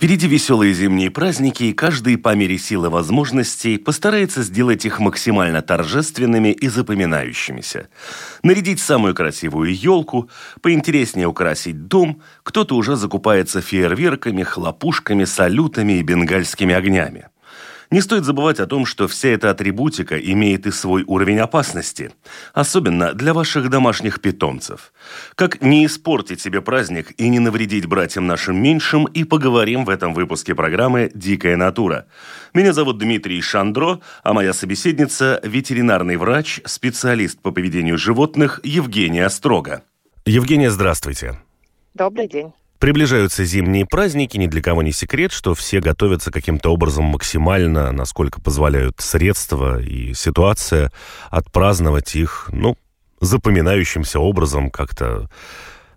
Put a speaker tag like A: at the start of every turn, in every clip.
A: Впереди веселые зимние праздники, и каждый по мере силы возможностей постарается сделать их максимально торжественными и запоминающимися. Нарядить самую красивую елку, поинтереснее украсить дом, кто-то уже закупается фейерверками, хлопушками, салютами и бенгальскими огнями. Не стоит забывать о том, что вся эта атрибутика имеет и свой уровень опасности, особенно для ваших домашних питомцев. Как не испортить себе праздник и не навредить братьям нашим меньшим, и поговорим в этом выпуске программы «Дикая натура». Меня зовут Дмитрий Шандро, а моя собеседница – ветеринарный врач, специалист по поведению животных Евгения Строга. Евгения, здравствуйте.
B: Добрый день.
A: Приближаются зимние праздники, ни для кого не секрет, что все готовятся каким-то образом максимально, насколько позволяют средства и ситуация, отпраздновать их, ну, запоминающимся образом как-то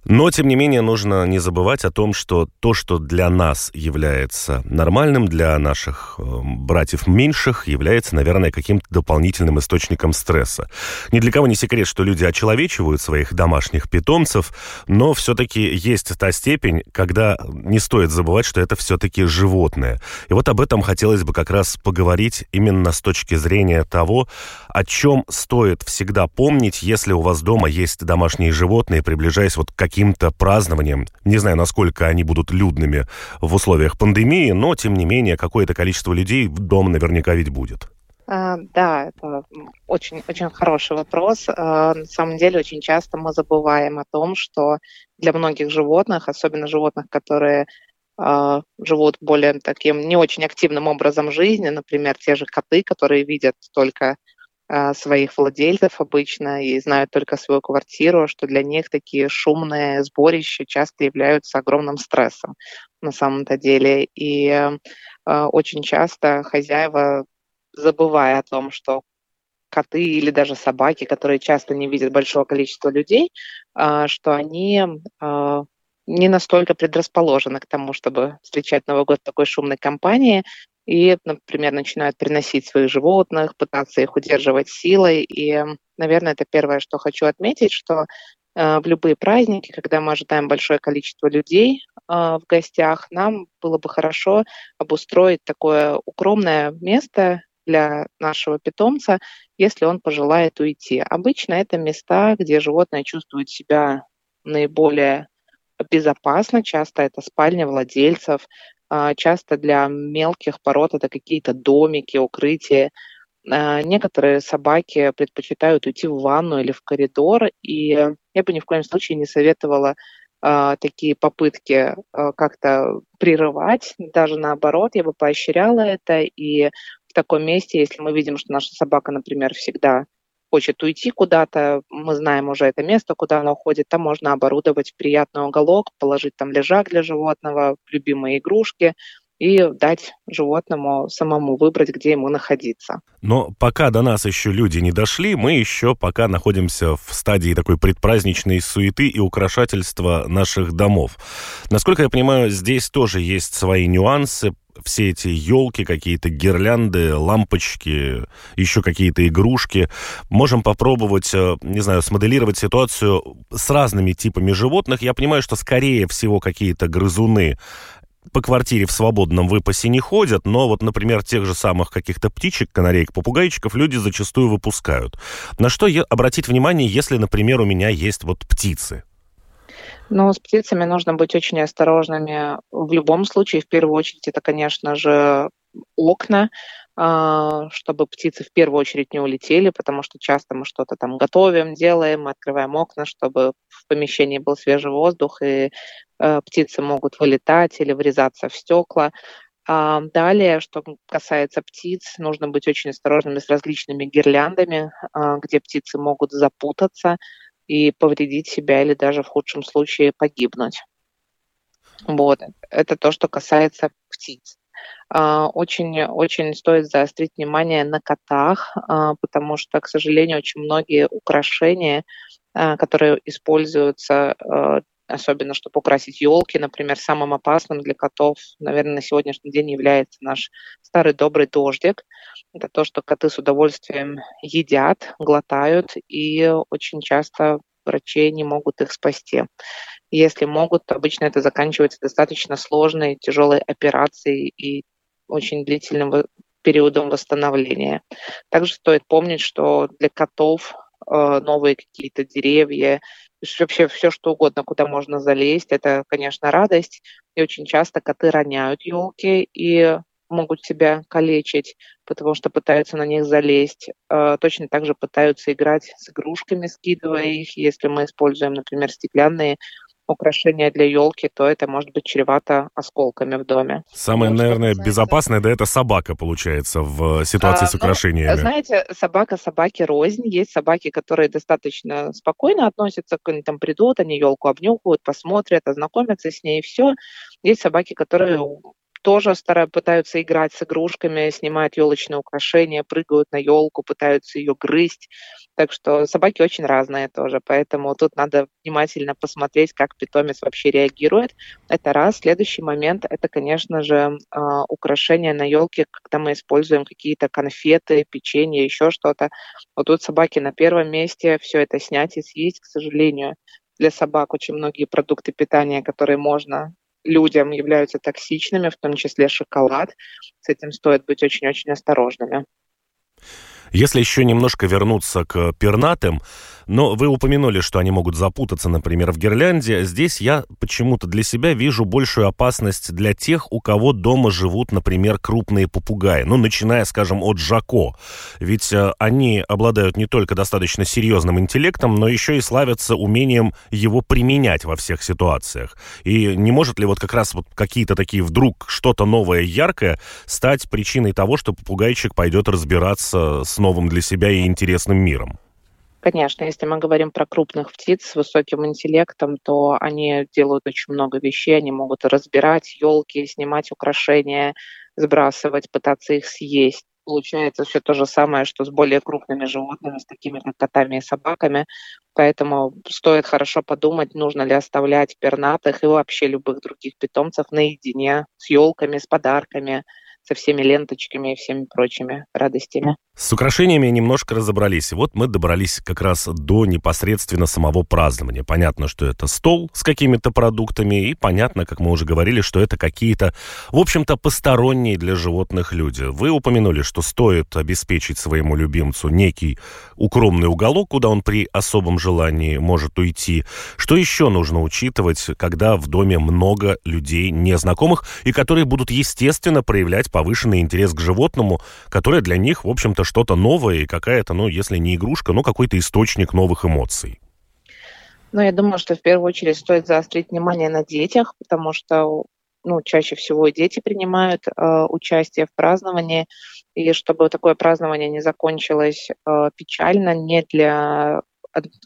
A: но, тем не менее, нужно не забывать о том, что то, что для нас является нормальным, для наших э, братьев меньших, является, наверное, каким-то дополнительным источником стресса. Ни для кого не секрет, что люди очеловечивают своих домашних питомцев, но все-таки есть та степень, когда не стоит забывать, что это все-таки животное. И вот об этом хотелось бы как раз поговорить именно с точки зрения того, о чем стоит всегда помнить, если у вас дома есть домашние животные, приближаясь вот к каким-то празднованием. Не знаю, насколько они будут людными в условиях пандемии, но, тем не менее, какое-то количество людей в дом наверняка ведь будет.
B: А, да, это очень, очень хороший вопрос. А, на самом деле, очень часто мы забываем о том, что для многих животных, особенно животных, которые а, живут более таким не очень активным образом жизни, например, те же коты, которые видят только своих владельцев обычно и знают только свою квартиру, что для них такие шумные сборища часто являются огромным стрессом на самом-то деле. И э, очень часто хозяева, забывая о том, что коты или даже собаки, которые часто не видят большого количества людей, э, что они не настолько предрасположены к тому, чтобы встречать Новый год в такой шумной компании, и, например, начинают приносить своих животных, пытаться их удерживать силой. И, наверное, это первое, что хочу отметить, что э, в любые праздники, когда мы ожидаем большое количество людей э, в гостях, нам было бы хорошо обустроить такое укромное место для нашего питомца, если он пожелает уйти. Обычно это места, где животное чувствует себя наиболее безопасно. Часто это спальня владельцев, часто для мелких пород это какие-то домики, укрытия. А, некоторые собаки предпочитают уйти в ванну или в коридор, и я бы ни в коем случае не советовала а, такие попытки как-то прерывать, даже наоборот, я бы поощряла это, и в таком месте, если мы видим, что наша собака, например, всегда хочет уйти куда-то, мы знаем уже это место, куда она уходит, там можно оборудовать приятный уголок, положить там лежак для животного, любимые игрушки, и дать животному самому выбрать, где ему находиться.
A: Но пока до нас еще люди не дошли, мы еще пока находимся в стадии такой предпраздничной суеты и украшательства наших домов. Насколько я понимаю, здесь тоже есть свои нюансы, все эти елки, какие-то гирлянды, лампочки, еще какие-то игрушки. Можем попробовать, э, не знаю, смоделировать ситуацию с разными типами животных. Я понимаю, что скорее всего какие-то грызуны по квартире в свободном выпасе не ходят, но вот, например, тех же самых каких-то птичек, канареек, попугайчиков люди зачастую выпускают. На что обратить внимание, если, например, у меня есть вот птицы?
B: Но с птицами нужно быть очень осторожными. В любом случае, в первую очередь, это, конечно же, окна, а, чтобы птицы в первую очередь не улетели, потому что часто мы что-то там готовим, делаем, открываем окна, чтобы в помещении был свежий воздух, и э, птицы могут вылетать или врезаться в стекла. А далее, что касается птиц, нужно быть очень осторожными с различными гирляндами, а, где птицы могут запутаться, и повредить себя или даже в худшем случае погибнуть. Вот. Это то, что касается птиц. Очень, очень стоит заострить внимание на котах, потому что, к сожалению, очень многие украшения, которые используются особенно чтобы украсить елки, например, самым опасным для котов, наверное, на сегодняшний день является наш старый добрый дождик. Это то, что коты с удовольствием едят, глотают, и очень часто врачи не могут их спасти. Если могут, то обычно это заканчивается достаточно сложной, тяжелой операцией и очень длительным периодом восстановления. Также стоит помнить, что для котов э, новые какие-то деревья вообще все что угодно, куда можно залезть. Это, конечно, радость. И очень часто коты роняют елки и могут себя калечить, потому что пытаются на них залезть. А, точно так же пытаются играть с игрушками, скидывая их. Если мы используем, например, стеклянные украшения для елки, то это может быть чревато осколками в доме.
A: Самое, ну, наверное, безопасное, да, это собака, получается, в ситуации а, с ну, украшениями.
B: Ну, знаете, собака собаки рознь. Есть собаки, которые достаточно спокойно относятся, к они там придут, они елку обнюхают, посмотрят, ознакомятся с ней, и все. Есть собаки, которые тоже стараются, пытаются играть с игрушками, снимают елочные украшения, прыгают на елку, пытаются ее грызть. Так что собаки очень разные тоже, поэтому тут надо внимательно посмотреть, как питомец вообще реагирует. Это раз. Следующий момент – это, конечно же, а, украшения на елке, когда мы используем какие-то конфеты, печенье, еще что-то. Вот тут собаки на первом месте, все это снять и съесть, к сожалению для собак очень многие продукты питания, которые можно людям являются токсичными, в том числе шоколад. С этим стоит быть очень-очень осторожными.
A: Если еще немножко вернуться к пернатым, но вы упомянули, что они могут запутаться, например, в гирлянде. Здесь я почему-то для себя вижу большую опасность для тех, у кого дома живут, например, крупные попугаи. Ну, начиная, скажем, от Жако. Ведь э, они обладают не только достаточно серьезным интеллектом, но еще и славятся умением его применять во всех ситуациях. И не может ли вот как раз вот какие-то такие вдруг что-то новое, яркое стать причиной того, что попугайчик пойдет разбираться с новым для себя и интересным миром?
B: Конечно, если мы говорим про крупных птиц с высоким интеллектом, то они делают очень много вещей. Они могут разбирать елки, снимать украшения, сбрасывать, пытаться их съесть. Получается все то же самое, что с более крупными животными, с такими как котами и собаками. Поэтому стоит хорошо подумать, нужно ли оставлять пернатых и вообще любых других питомцев наедине с елками, с подарками, со всеми ленточками и всеми прочими радостями.
A: С украшениями немножко разобрались. Вот мы добрались как раз до непосредственно самого празднования. Понятно, что это стол с какими-то продуктами, и понятно, как мы уже говорили, что это какие-то, в общем-то, посторонние для животных люди. Вы упомянули, что стоит обеспечить своему любимцу некий укромный уголок, куда он при особом желании может уйти. Что еще нужно учитывать, когда в доме много людей незнакомых, и которые будут, естественно, проявлять повышенный интерес к животному, которое для них, в общем-то, что-то новое и какая-то, ну, если не игрушка, но какой-то источник новых эмоций.
B: Ну, я думаю, что в первую очередь стоит заострить внимание на детях, потому что ну, чаще всего дети принимают э, участие в праздновании, и чтобы такое празднование не закончилось э, печально не для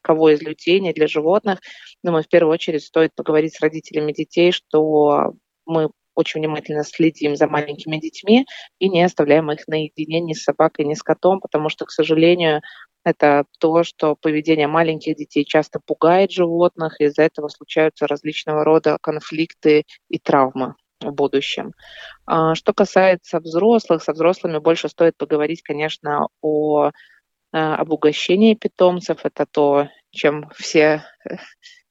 B: кого из людей, не для животных, думаю, в первую очередь стоит поговорить с родителями детей, что мы очень внимательно следим за маленькими детьми и не оставляем их наедине ни с собакой, ни с котом, потому что, к сожалению, это то, что поведение маленьких детей часто пугает животных, и из-за этого случаются различного рода конфликты и травмы в будущем. А, что касается взрослых, со взрослыми больше стоит поговорить, конечно, о а, об угощении питомцев. Это то, чем все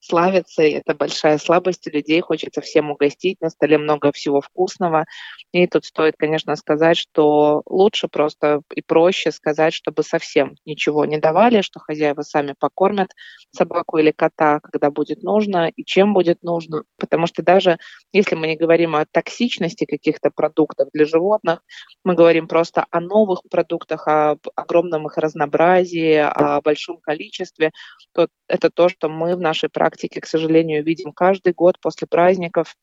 B: славятся, и это большая слабость людей, хочется всем угостить, на столе много всего вкусного. И тут стоит, конечно, сказать, что лучше просто и проще сказать, чтобы совсем ничего не давали, что хозяева сами покормят собаку или кота, когда будет нужно и чем будет нужно. Потому что даже если мы не говорим о токсичности каких-то продуктов для животных, мы говорим просто о новых продуктах, о огромном их разнообразии, о большом количестве, то это то, что мы в нашей практике практике, к сожалению, видим каждый год после праздников.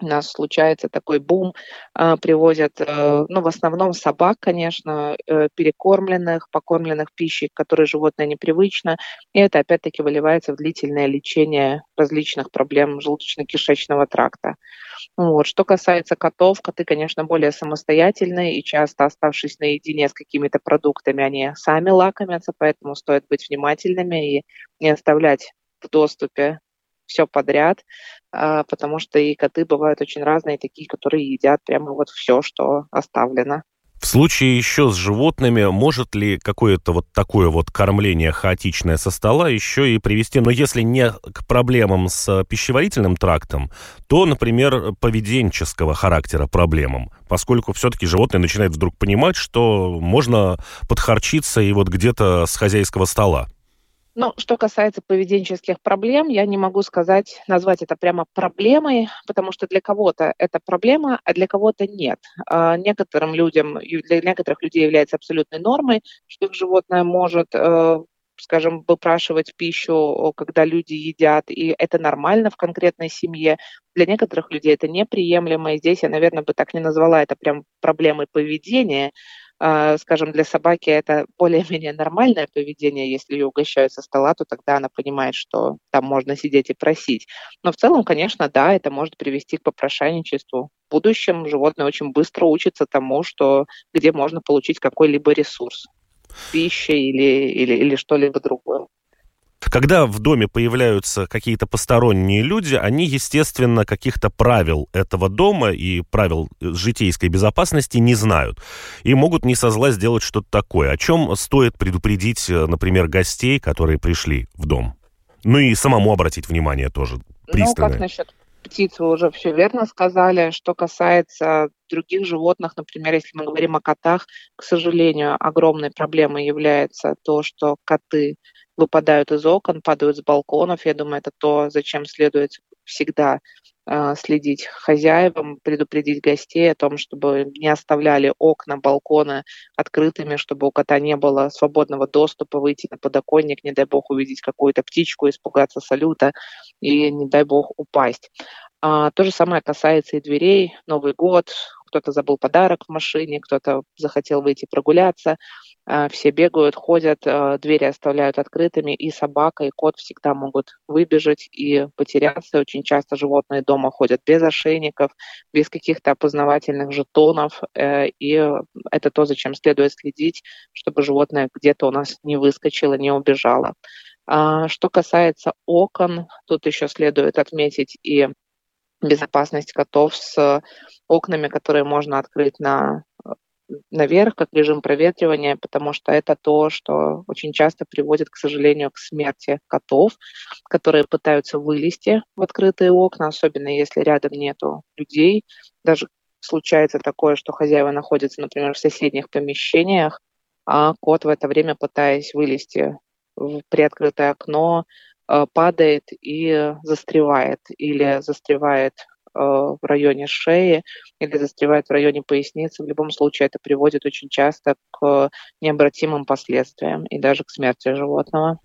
B: у нас случается такой бум, а, привозят, э, ну, в основном собак, конечно, э, перекормленных, покормленных пищей, которой животное непривычно, и это опять-таки выливается в длительное лечение различных проблем желудочно-кишечного тракта. Вот. Что касается котов, коты, конечно, более самостоятельные, и часто оставшись наедине с какими-то продуктами, они сами лакомятся, поэтому стоит быть внимательными и не оставлять в доступе все подряд, а, потому что и коты бывают очень разные, такие, которые едят прямо вот все, что оставлено.
A: В случае еще с животными, может ли какое-то вот такое вот кормление хаотичное со стола еще и привести, но если не к проблемам с пищеварительным трактом, то, например, поведенческого характера проблемам, поскольку все-таки животное начинает вдруг понимать, что можно подхарчиться и вот где-то с хозяйского стола.
B: Ну, что касается поведенческих проблем, я не могу сказать, назвать это прямо проблемой, потому что для кого-то это проблема, а для кого-то нет. А некоторым людям, для некоторых людей является абсолютной нормой, что их животное может э, скажем, выпрашивать пищу, когда люди едят, и это нормально в конкретной семье. Для некоторых людей это неприемлемо, и здесь я, наверное, бы так не назвала это прям проблемой поведения, скажем, для собаки это более-менее нормальное поведение. Если ее угощают со стола, то тогда она понимает, что там можно сидеть и просить. Но в целом, конечно, да, это может привести к попрошайничеству. В будущем животное очень быстро учится тому, что где можно получить какой-либо ресурс пищи или, или, или что-либо другое.
A: Когда в доме появляются какие-то посторонние люди, они, естественно, каких-то правил этого дома и правил житейской безопасности не знают. И могут не со зла сделать что-то такое. О чем стоит предупредить, например, гостей, которые пришли в дом? Ну и самому обратить внимание тоже пристально.
B: Ну, как насчет птиц вы уже все верно сказали. Что касается других животных, например, если мы говорим о котах, к сожалению, огромной проблемой является то, что коты выпадают из окон, падают с балконов. Я думаю, это то, зачем следует всегда следить хозяевам, предупредить гостей о том, чтобы не оставляли окна, балконы открытыми, чтобы у кота не было свободного доступа выйти на подоконник, не дай бог увидеть какую-то птичку, испугаться салюта и, не дай бог, упасть. А, то же самое касается и дверей. Новый год, кто-то забыл подарок в машине, кто-то захотел выйти прогуляться. А, все бегают, ходят, а, двери оставляют открытыми, и собака, и кот всегда могут выбежать и потеряться. Очень часто животные дома ходят без ошейников, без каких-то опознавательных жетонов, э, и это то, зачем следует следить, чтобы животное где-то у нас не выскочило, не убежало. Что касается окон, тут еще следует отметить и безопасность котов с окнами, которые можно открыть на наверх, как режим проветривания, потому что это то, что очень часто приводит, к сожалению, к смерти котов, которые пытаются вылезти в открытые окна, особенно если рядом нету людей. Даже случается такое, что хозяева находятся, например, в соседних помещениях, а кот в это время, пытаясь вылезти в приоткрытое окно, Э, падает и застревает, или застревает в районе шеи или застревает в районе поясницы. В любом случае это приводит очень часто к необратимым последствиям и даже к смерти животного.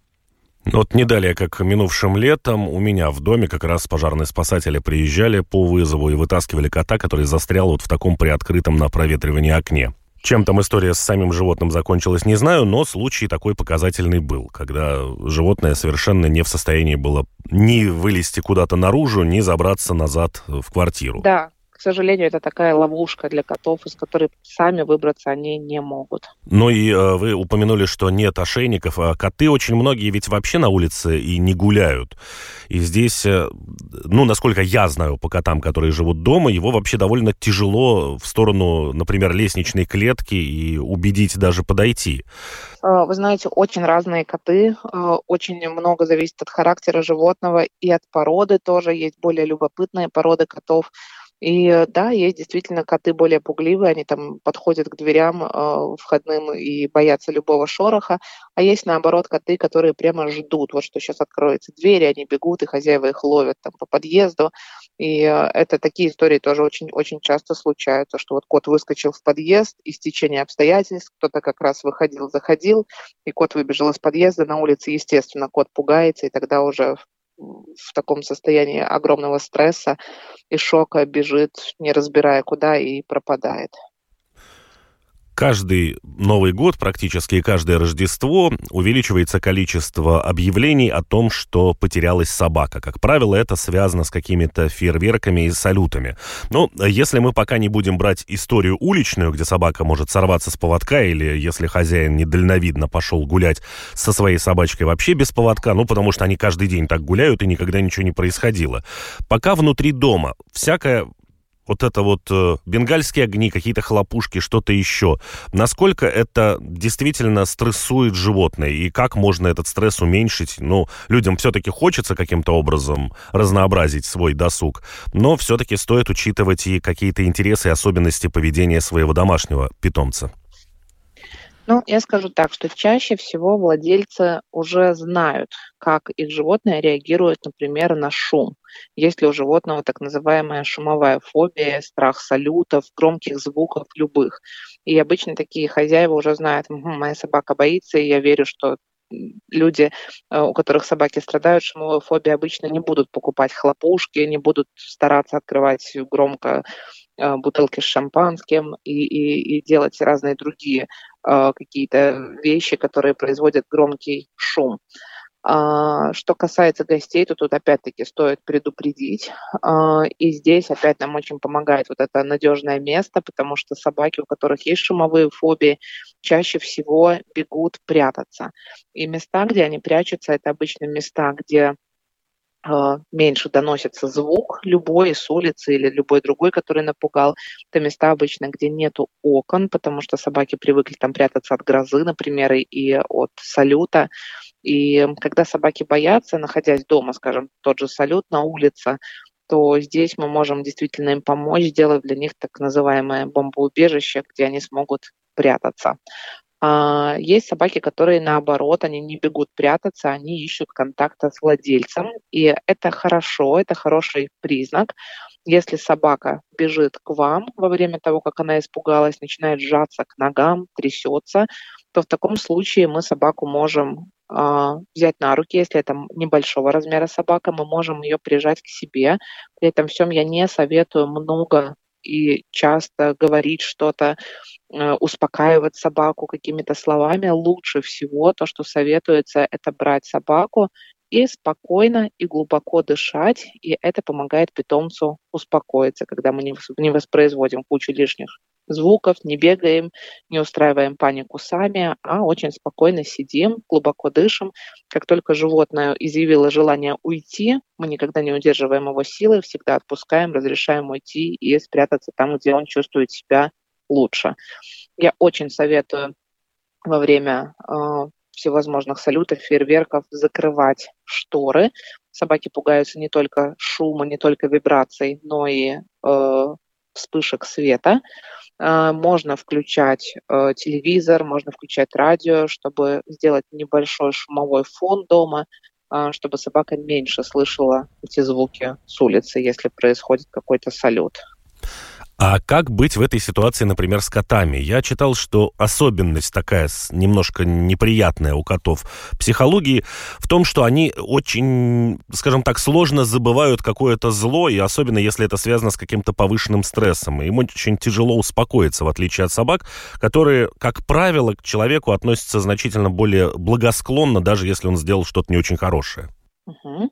A: Вот не далее, как минувшим летом, у меня в доме как раз пожарные спасатели приезжали по вызову и вытаскивали кота, который застрял вот в таком приоткрытом на проветривании окне. Чем там история с самим животным закончилась, не знаю, но случай такой показательный был, когда животное совершенно не в состоянии было ни вылезти куда-то наружу, ни забраться назад в квартиру.
B: Да, сожалению, это такая ловушка для котов, из которой сами выбраться они не могут.
A: Ну и э, вы упомянули, что нет ошейников, а коты очень многие ведь вообще на улице и не гуляют. И здесь, э, ну, насколько я знаю по котам, которые живут дома, его вообще довольно тяжело в сторону, например, лестничной клетки и убедить даже подойти.
B: Э, вы знаете, очень разные коты, э, очень много зависит от характера животного и от породы тоже. Есть более любопытные породы котов, и э, да, есть действительно коты более пугливые, они там подходят к дверям э, входным и боятся любого шороха, а есть наоборот коты, которые прямо ждут, вот что сейчас откроется дверь, они бегут, и хозяева их ловят там по подъезду. И э, это такие истории тоже очень-очень часто случаются, что вот кот выскочил в подъезд, из течения обстоятельств кто-то как раз выходил, заходил, и кот выбежал из подъезда на улице, естественно, кот пугается, и тогда уже в таком состоянии огромного стресса и шока бежит, не разбирая куда, и пропадает
A: каждый Новый год, практически каждое Рождество увеличивается количество объявлений о том, что потерялась собака. Как правило, это связано с какими-то фейерверками и салютами. Но если мы пока не будем брать историю уличную, где собака может сорваться с поводка, или если хозяин недальновидно пошел гулять со своей собачкой вообще без поводка, ну, потому что они каждый день так гуляют, и никогда ничего не происходило. Пока внутри дома всякое вот это вот э, бенгальские огни, какие-то хлопушки, что-то еще. Насколько это действительно стрессует животное и как можно этот стресс уменьшить? Ну, людям все-таки хочется каким-то образом разнообразить свой досуг, но все-таки стоит учитывать и какие-то интересы и особенности поведения своего домашнего питомца.
B: Ну, я скажу так, что чаще всего владельцы уже знают, как их животное реагирует, например, на шум. Есть ли у животного так называемая шумовая фобия, страх салютов, громких звуков любых. И обычно такие хозяева уже знают, угу, моя собака боится, и я верю, что люди, э, у которых собаки страдают шумовой фобией, обычно не будут покупать хлопушки, не будут стараться открывать громко э, бутылки с шампанским и, и, и делать разные другие э, какие-то вещи, которые производят громкий шум. А, что касается гостей, то тут опять-таки стоит предупредить. А, и здесь опять нам очень помогает вот это надежное место, потому что собаки, у которых есть шумовые фобии, чаще всего бегут прятаться. И места, где они прячутся, это обычно места, где меньше доносится звук любой с улицы или любой другой, который напугал. Это места обычно, где нету окон, потому что собаки привыкли там прятаться от грозы, например, и от салюта. И когда собаки боятся, находясь дома, скажем, тот же салют на улице, то здесь мы можем действительно им помочь, сделать для них так называемое бомбоубежище, где они смогут прятаться. А есть собаки, которые наоборот, они не бегут прятаться, они ищут контакта с владельцем. И это хорошо, это хороший признак. Если собака бежит к вам во время того, как она испугалась, начинает сжаться к ногам, трясется, то в таком случае мы собаку можем а, взять на руки, если это небольшого размера собака, мы можем ее прижать к себе. При этом всем я не советую много и часто говорить что-то, э, успокаивать собаку какими-то словами. Лучше всего то, что советуется, это брать собаку и спокойно и глубоко дышать, и это помогает питомцу успокоиться, когда мы не воспроизводим кучу лишних звуков, не бегаем, не устраиваем панику сами, а очень спокойно сидим, глубоко дышим. Как только животное изъявило желание уйти, мы никогда не удерживаем его силы, всегда отпускаем, разрешаем уйти и спрятаться там, где он чувствует себя лучше. Я очень советую во время э, всевозможных салютов, фейерверков закрывать шторы. Собаки пугаются не только шума, не только вибраций, но и э, вспышек света. А, можно включать э, телевизор, можно включать радио, чтобы сделать небольшой шумовой фон дома, а, чтобы собака меньше слышала эти звуки с улицы, если происходит какой-то салют.
A: А как быть в этой ситуации, например, с котами? Я читал, что особенность такая немножко неприятная у котов психологии в том, что они очень, скажем так, сложно забывают какое-то зло, и особенно если это связано с каким-то повышенным стрессом. Им очень тяжело успокоиться, в отличие от собак, которые, как правило, к человеку относятся значительно более благосклонно, даже если он сделал что-то не очень хорошее.
B: Угу.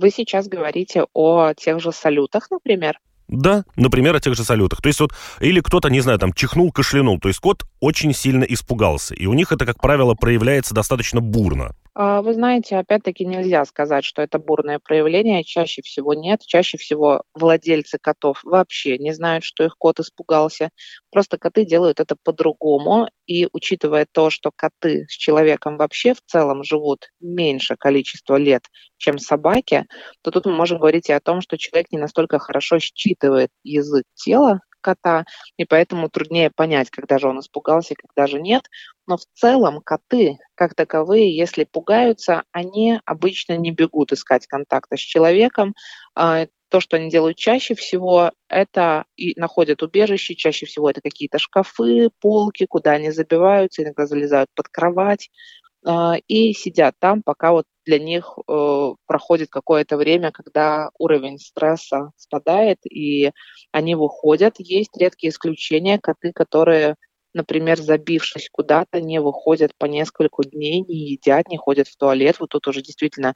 B: Вы сейчас говорите о тех же салютах, например?
A: Да, например, о тех же салютах. То есть вот, или кто-то, не знаю, там, чихнул, кашлянул. То есть кот очень сильно испугался. И у них это, как правило, проявляется достаточно бурно.
B: А, вы знаете, опять-таки нельзя сказать, что это бурное проявление. Чаще всего нет. Чаще всего владельцы котов вообще не знают, что их кот испугался. Просто коты делают это по-другому. И учитывая то, что коты с человеком вообще в целом живут меньше количества лет, чем собаки, то тут мы можем говорить и о том, что человек не настолько хорошо считывает язык тела кота, и поэтому труднее понять, когда же он испугался, когда же нет. Но в целом коты, как таковые, если пугаются, они обычно не бегут искать контакта с человеком. А, то, что они делают чаще всего, это и находят убежище, чаще всего это какие-то шкафы, полки, куда они забиваются, иногда залезают под кровать, и сидят там, пока вот для них э, проходит какое-то время, когда уровень стресса спадает, и они выходят. Есть редкие исключения, коты, которые например, забившись куда-то, не выходят по несколько дней, не едят, не ходят в туалет. Вот тут уже действительно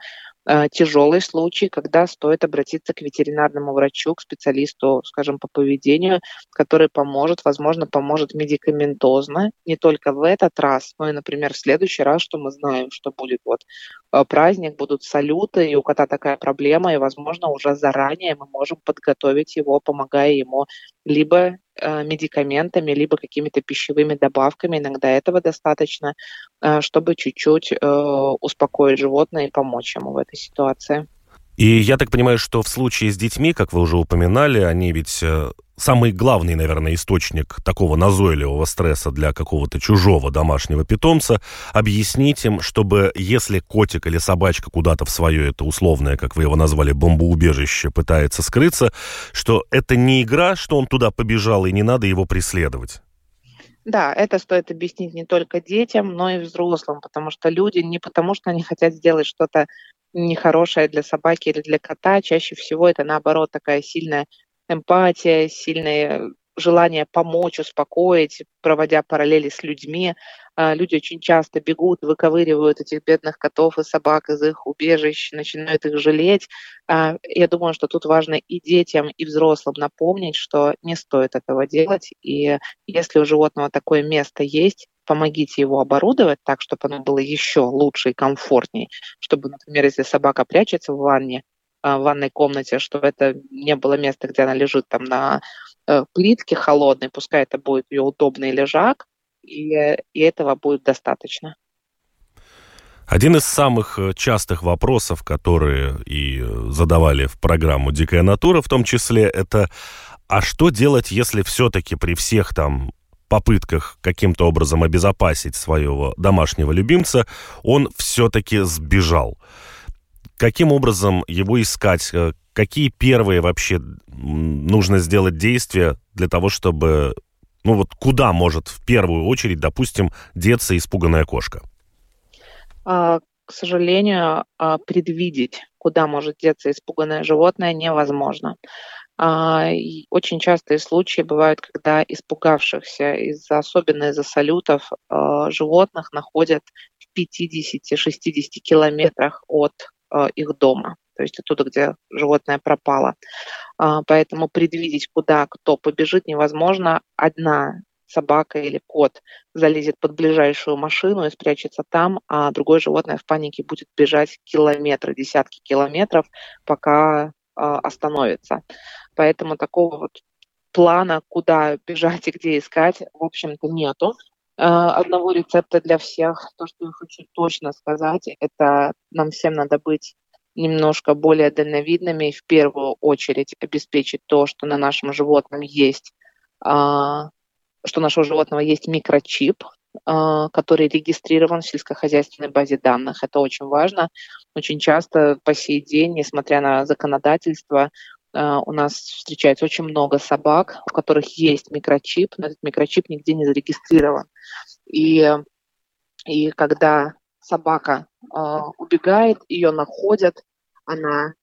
B: э, тяжелый случай, когда стоит обратиться к ветеринарному врачу, к специалисту, скажем, по поведению, который поможет, возможно, поможет медикаментозно, не только в этот раз, но и, например, в следующий раз, что мы знаем, что будет вот праздник, будут салюты, и у кота такая проблема, и, возможно, уже заранее мы можем подготовить его, помогая ему либо Э, медикаментами, либо какими-то пищевыми добавками. Иногда этого достаточно, э, чтобы чуть-чуть э, успокоить животное и помочь ему в этой ситуации.
A: И я так понимаю, что в случае с детьми, как вы уже упоминали, они ведь э, самый главный, наверное, источник такого назойливого стресса для какого-то чужого домашнего питомца. Объяснить им, чтобы если котик или собачка куда-то в свое это условное, как вы его назвали, бомбоубежище пытается скрыться, что это не игра, что он туда побежал, и не надо его преследовать.
B: Да, это стоит объяснить не только детям, но и взрослым, потому что люди не потому, что они хотят сделать что-то нехорошее для собаки или для кота. Чаще всего это, наоборот, такая сильная эмпатия, сильное желание помочь, успокоить, проводя параллели с людьми. А, люди очень часто бегут, выковыривают этих бедных котов и собак из их убежищ, начинают их жалеть. А, я думаю, что тут важно и детям, и взрослым напомнить, что не стоит этого делать. И если у животного такое место есть, помогите его оборудовать так, чтобы оно было еще лучше и комфортнее, чтобы, например, если собака прячется в ванне, в ванной комнате, чтобы это не было место, где она лежит там на э, плитке холодной, пускай это будет ее удобный лежак, и, и этого будет достаточно.
A: Один из самых э, частых вопросов, которые и э, задавали в программу «Дикая натура» в том числе, это а что делать, если все-таки при всех там попытках каким-то образом обезопасить своего домашнего любимца, он все-таки сбежал. Каким образом его искать? Э, какие первые вообще нужно сделать действия для того, чтобы... Ну вот куда может в первую очередь, допустим, деться испуганная кошка?
B: А, к сожалению, а, предвидеть, куда может деться испуганное животное, невозможно. А, очень частые случаи бывают, когда испугавшихся, из-за, особенно из-за салютов, животных находят в 50-60 километрах от их дома, то есть оттуда, где животное пропало. Поэтому предвидеть, куда кто побежит, невозможно. Одна собака или кот залезет под ближайшую машину и спрячется там, а другое животное в панике будет бежать километры, десятки километров, пока остановится. Поэтому такого вот плана, куда бежать и где искать, в общем-то, нету. А, одного рецепта для всех. То, что я хочу точно сказать, это нам всем надо быть немножко более дальновидными и в первую очередь обеспечить то, что на нашем животном есть, а, что у нашего животного есть микрочип, а, который регистрирован в сельскохозяйственной базе данных. Это очень важно. Очень часто по сей день, несмотря на законодательство, у нас встречается очень много собак, у которых есть микрочип, но этот микрочип нигде не зарегистрирован. И, и когда собака э, убегает, ее находят, она,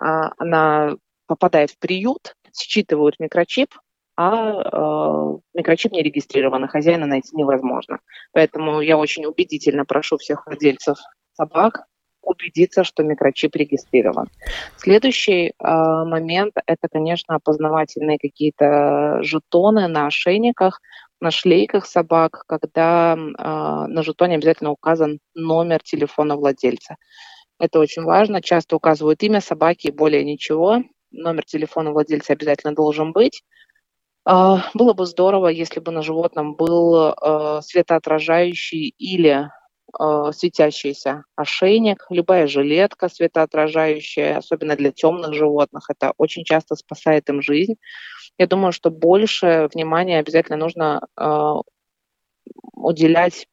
B: э, она попадает в приют, считывают микрочип, а э, микрочип не регистрирован, и хозяина найти невозможно. Поэтому я очень убедительно прошу всех владельцев собак убедиться, что микрочип регистрирован. Следующий э, момент – это, конечно, опознавательные какие-то жетоны на ошейниках, на шлейках собак, когда э, на жетоне обязательно указан номер телефона владельца. Это очень важно. Часто указывают имя собаки и более ничего. Номер телефона владельца обязательно должен быть. Uh, было бы здорово, если бы на животном был светоотражающий или светящийся ошейник, любая жилетка светоотражающая, особенно для темных животных, это очень часто спасает им жизнь. Я думаю, что больше внимания обязательно нужно э, уделять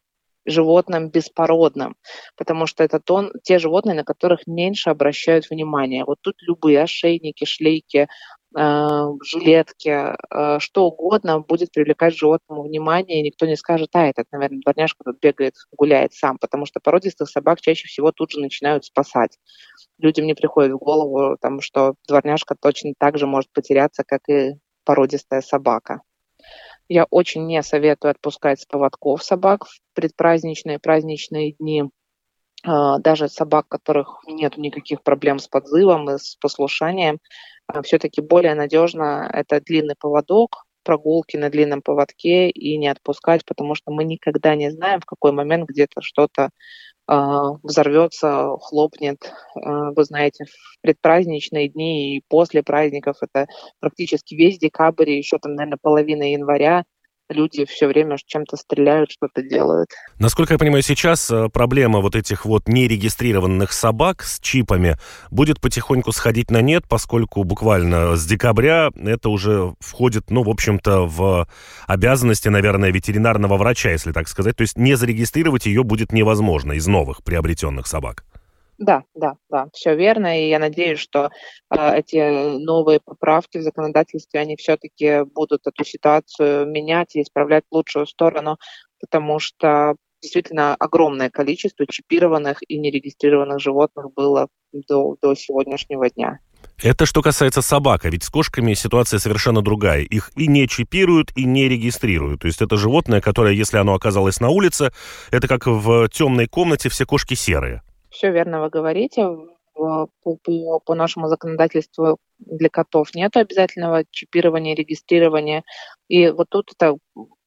B: животным беспородным, потому что это то, те животные, на которых меньше обращают внимание. Вот тут любые ошейники, шлейки, жилетки, что угодно будет привлекать животному внимание, и никто не скажет, а, этот, наверное, дворняжка тут бегает, гуляет сам, потому что породистых собак чаще всего тут же начинают спасать. Людям не приходит в голову, там, что дворняжка точно так же может потеряться, как и породистая собака. Я очень не советую отпускать с поводков собак в предпраздничные праздничные дни. А, даже собак, у которых нет никаких проблем с подзывом и с послушанием, а, все-таки более надежно это длинный поводок, прогулки на длинном поводке и не отпускать, потому что мы никогда не знаем, в какой момент где-то что-то а, взорвется, хлопнет. Вы знаете, в предпраздничные дни и после праздников, это практически весь декабрь еще там, наверное, половина января, люди все время чем-то стреляют, что-то делают.
A: Насколько я понимаю, сейчас э, проблема вот этих вот нерегистрированных собак с чипами будет потихоньку сходить на нет, поскольку буквально с декабря это уже входит, ну, в общем-то, в обязанности, наверное, ветеринарного врача, если так сказать. То есть не зарегистрировать ее будет невозможно из новых приобретенных собак.
B: Да, да, да, все верно. И я надеюсь, что э, эти новые поправки в законодательстве, они все-таки будут эту ситуацию менять и исправлять в лучшую сторону, потому что действительно огромное количество чипированных и нерегистрированных животных было до, до сегодняшнего дня.
A: Это что касается собак, а ведь с кошками ситуация совершенно другая. Их и не чипируют, и не регистрируют. То есть это животное, которое, если оно оказалось на улице, это как в темной комнате все кошки серые.
B: Все верно вы говорите. По, по, по нашему законодательству для котов нет обязательного чипирования, регистрирования. И вот тут это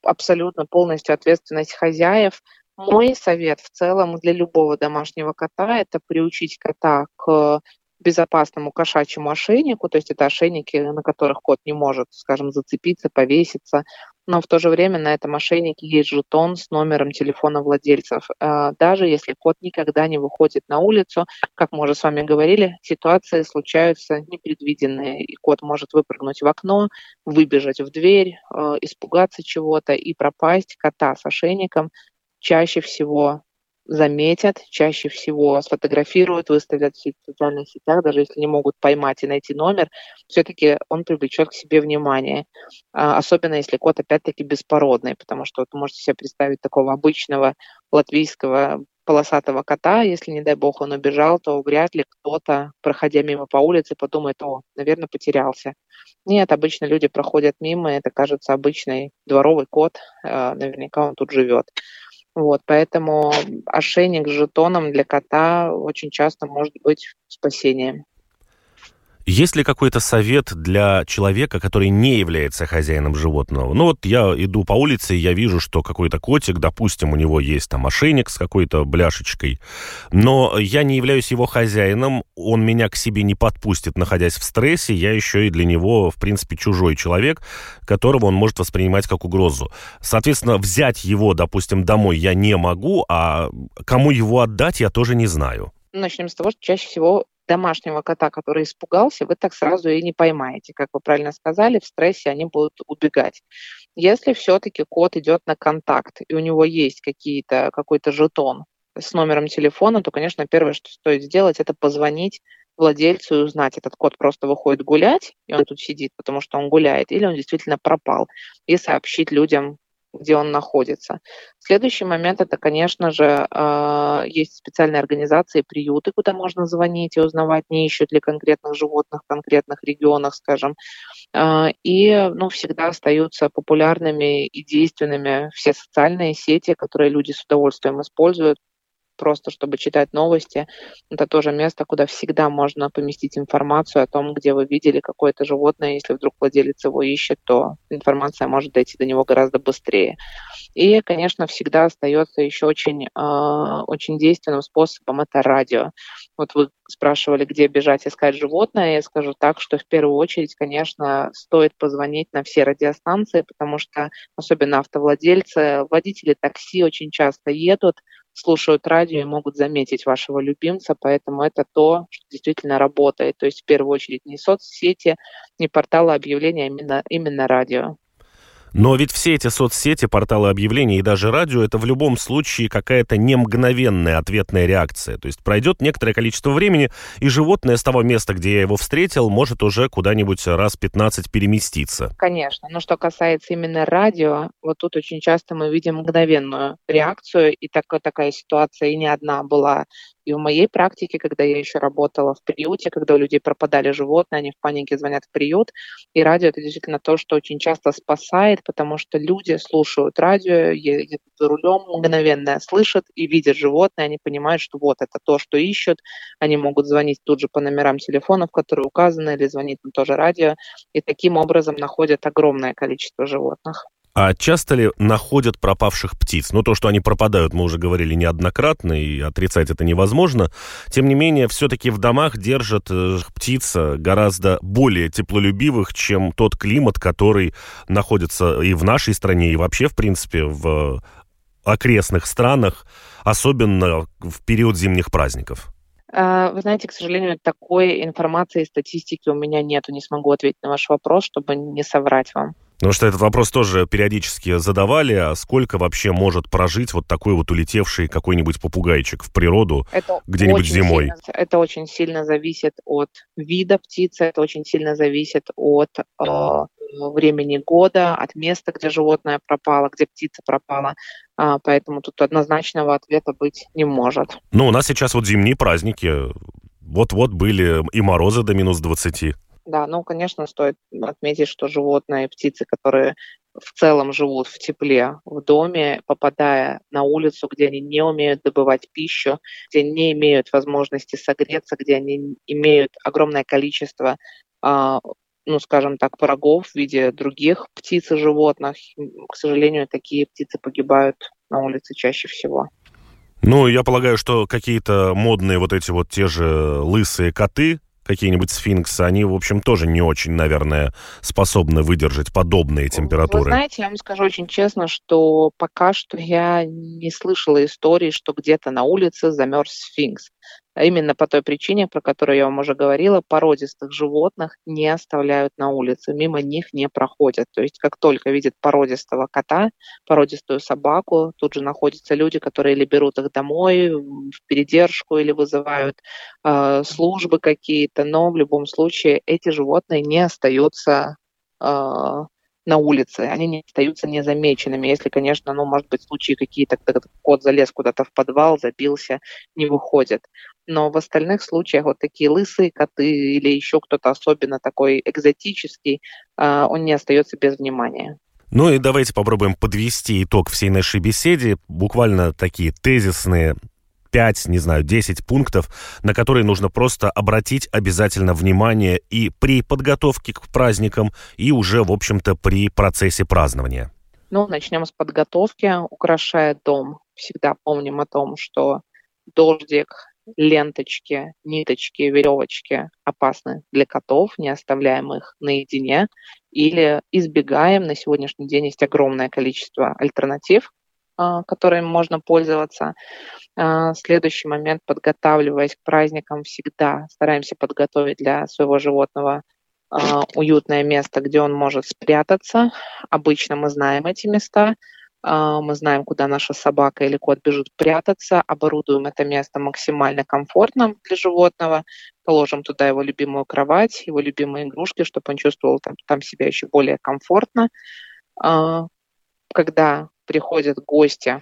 B: абсолютно полностью ответственность хозяев. Мой совет в целом для любого домашнего кота – это приучить кота к безопасному кошачьему ошейнику, то есть это ошейники, на которых кот не может, скажем, зацепиться, повеситься, но в то же время на этом ошейнике есть жетон с номером телефона владельцев. А, даже если кот никогда не выходит на улицу, как мы уже с вами говорили, ситуации случаются непредвиденные, и кот может выпрыгнуть в окно, выбежать в дверь, а, испугаться чего-то и пропасть кота с ошейником чаще всего заметят, чаще всего сфотографируют, выставят в социальных сетях, даже если не могут поймать и найти номер, все-таки он привлечет к себе внимание. А, особенно если кот опять-таки беспородный, потому что вы можете себе представить такого обычного латвийского полосатого кота, если, не дай бог, он убежал, то вряд ли кто-то, проходя мимо по улице, подумает, о, наверное, потерялся. Нет, обычно люди проходят мимо, это кажется обычный дворовый кот, а, наверняка он тут живет. Вот, поэтому ошейник с жетоном для кота очень часто может быть спасением.
A: Есть ли какой-то совет для человека, который не является хозяином животного? Ну вот я иду по улице, и я вижу, что какой-то котик, допустим, у него есть там ошейник с какой-то бляшечкой, но я не являюсь его хозяином, он меня к себе не подпустит, находясь в стрессе, я еще и для него, в принципе, чужой человек, которого он может воспринимать как угрозу. Соответственно, взять его, допустим, домой я не могу, а кому его отдать, я тоже не знаю.
B: Начнем с того, что чаще всего домашнего кота, который испугался, вы так сразу и не поймаете. Как вы правильно сказали, в стрессе они будут убегать. Если все-таки кот идет на контакт, и у него есть какие-то, какой-то жетон с номером телефона, то, конечно, первое, что стоит сделать, это позвонить владельцу и узнать, этот кот просто выходит гулять, и он тут сидит, потому что он гуляет, или он действительно пропал, и сообщить людям, где он находится. Следующий момент это, конечно же, а, есть специальные организации, приюты, куда можно звонить и узнавать, не ищут ли конкретных животных в конкретных регионах, скажем. А, и ну, всегда остаются популярными и действенными все социальные сети, которые люди с удовольствием используют просто чтобы читать новости. Это тоже место, куда всегда можно поместить информацию о том, где вы видели какое-то животное. Если вдруг владелец его ищет, то информация может дойти до него гораздо быстрее. И, конечно, всегда остается еще очень, э, очень действенным способом это радио. Вот вы спрашивали, где бежать искать животное. Я скажу так, что в первую очередь, конечно, стоит позвонить на все радиостанции, потому что особенно автовладельцы, водители такси очень часто едут, слушают радио и могут заметить вашего любимца, поэтому это то, что действительно работает. То есть в первую очередь не соцсети, не порталы объявления, а именно, именно радио.
A: Но ведь все эти соцсети, порталы объявлений и даже радио, это в любом случае какая-то не мгновенная ответная реакция. То есть пройдет некоторое количество времени, и животное с того места, где я его встретил, может уже куда-нибудь раз 15 переместиться.
B: Конечно. Но что касается именно радио, вот тут очень часто мы видим мгновенную реакцию, и так, такая ситуация и не одна была и в моей практике, когда я еще работала в приюте, когда у людей пропадали животные, они в панике звонят в приют, и радио это действительно то, что очень часто спасает, потому что люди слушают радио, едут за рулем, мгновенно слышат и видят животное, они понимают, что вот это то, что ищут, они могут звонить тут же по номерам телефонов, которые указаны, или звонить на тоже радио, и таким образом находят огромное количество животных.
A: А часто ли находят пропавших птиц? Ну, то, что они пропадают, мы уже говорили неоднократно, и отрицать это невозможно. Тем не менее, все-таки в домах держат э, птиц гораздо более теплолюбивых, чем тот климат, который находится и в нашей стране, и вообще, в принципе, в окрестных странах, особенно в период зимних праздников.
B: А, вы знаете, к сожалению, такой информации и статистики у меня нету. Не смогу ответить на ваш вопрос, чтобы не соврать вам.
A: Потому что этот вопрос тоже периодически задавали, а сколько вообще может прожить вот такой вот улетевший какой-нибудь попугайчик в природу где-нибудь зимой?
B: Сильно, это очень сильно зависит от вида птицы, это очень сильно зависит от э, времени года, от места, где животное пропало, где птица пропала. А, поэтому тут однозначного ответа быть не может.
A: Ну, у нас сейчас вот зимние праздники. Вот-вот были и морозы до минус 20.
B: Да, ну, конечно, стоит отметить, что животные, птицы, которые в целом живут в тепле в доме, попадая на улицу, где они не умеют добывать пищу, где не имеют возможности согреться, где они имеют огромное количество а, ну, скажем так, врагов в виде других птиц и животных. К сожалению, такие птицы погибают на улице чаще всего.
A: Ну, я полагаю, что какие-то модные вот эти вот те же лысые коты, какие-нибудь сфинксы, они, в общем, тоже не очень, наверное, способны выдержать подобные температуры.
B: Вы знаете, я вам скажу очень честно, что пока что я не слышала истории, что где-то на улице замерз сфинкс. А именно по той причине, про которую я вам уже говорила, породистых животных не оставляют на улице, мимо них не проходят. То есть как только видят породистого кота, породистую собаку, тут же находятся люди, которые или берут их домой в передержку, или вызывают э, службы какие-то, но в любом случае эти животные не остаются э, на улице, они не остаются незамеченными. Если, конечно, ну, может быть, случаи какие-то, когда кот залез куда-то в подвал, забился, не выходит. Но в остальных случаях вот такие лысые коты или еще кто-то особенно такой экзотический, а, он не остается без внимания.
A: Ну и давайте попробуем подвести итог всей нашей беседе. Буквально такие тезисные 5, не знаю, 10 пунктов, на которые нужно просто обратить обязательно внимание и при подготовке к праздникам, и уже, в общем-то, при процессе празднования?
B: Ну, начнем с подготовки. Украшая дом, всегда помним о том, что дождик, ленточки, ниточки, веревочки опасны для котов, не оставляем их наедине или избегаем. На сегодняшний день есть огромное количество альтернатив, а, которыми можно пользоваться. А, следующий момент, подготавливаясь к праздникам, всегда стараемся подготовить для своего животного а, уютное место, где он может спрятаться. Обычно мы знаем эти места, мы знаем, куда наша собака или кот бежит прятаться, оборудуем это место максимально комфортным для животного, положим туда его любимую кровать, его любимые игрушки, чтобы он чувствовал там, там себя еще более комфортно. Когда приходят гости,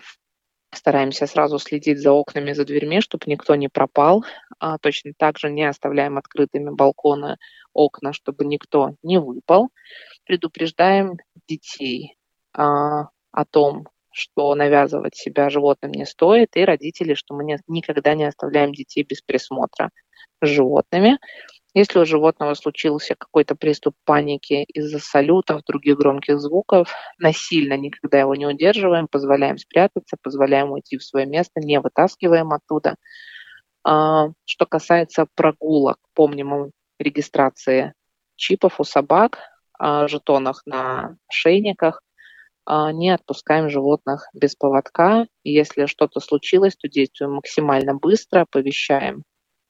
B: стараемся сразу следить за окнами, за дверьми, чтобы никто не пропал. А, точно так же не оставляем открытыми балконы, окна, чтобы никто не выпал. Предупреждаем детей а, о том, что навязывать себя животным не стоит, и родителей, что мы не, никогда не оставляем детей без присмотра с животными. Если у животного случился какой-то приступ паники из-за салютов, других громких звуков, насильно никогда его не удерживаем, позволяем спрятаться, позволяем уйти в свое место, не вытаскиваем оттуда. А, что касается прогулок, помним о регистрации чипов у собак, жетонах на шейниках, не отпускаем животных без поводка. Если что-то случилось, то действуем максимально быстро, оповещаем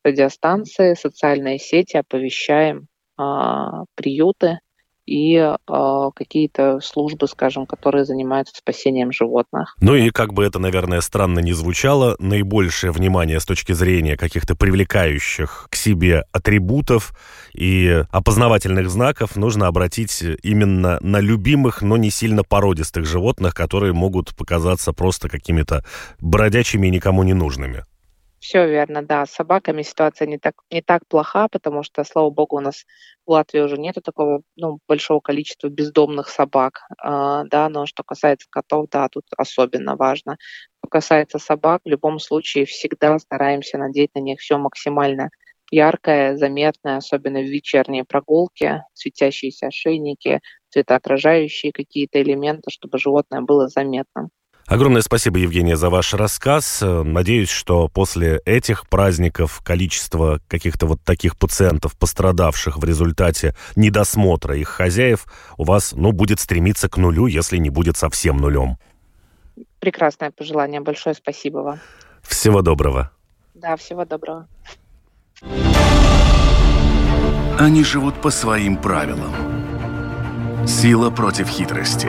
B: радиостанции, социальные сети, оповещаем а, приюты и э, какие-то службы, скажем, которые занимаются спасением животных.
A: Ну и как бы это, наверное, странно не звучало, наибольшее внимание с точки зрения каких-то привлекающих к себе атрибутов и опознавательных знаков нужно обратить именно на любимых, но не сильно породистых животных, которые могут показаться просто какими-то бродячими и никому не нужными.
B: Все верно, да. С собаками ситуация не так, не так плоха, потому что, слава богу, у нас в Латвии уже нету такого ну, большого количества бездомных собак, э, да, но что касается котов, да, тут особенно важно. Что касается собак, в любом случае всегда стараемся надеть на них все максимально яркое, заметное, особенно в вечерние прогулки, светящиеся ошейники, цветоотражающие какие-то элементы, чтобы животное было заметным.
A: Огромное спасибо, Евгения, за ваш рассказ. Надеюсь, что после этих праздников количество каких-то вот таких пациентов, пострадавших в результате недосмотра их хозяев, у вас, ну, будет стремиться к нулю, если не будет совсем нулем.
B: Прекрасное пожелание. Большое спасибо вам.
A: Всего доброго.
B: Да, всего доброго.
C: Они живут по своим правилам. Сила против хитрости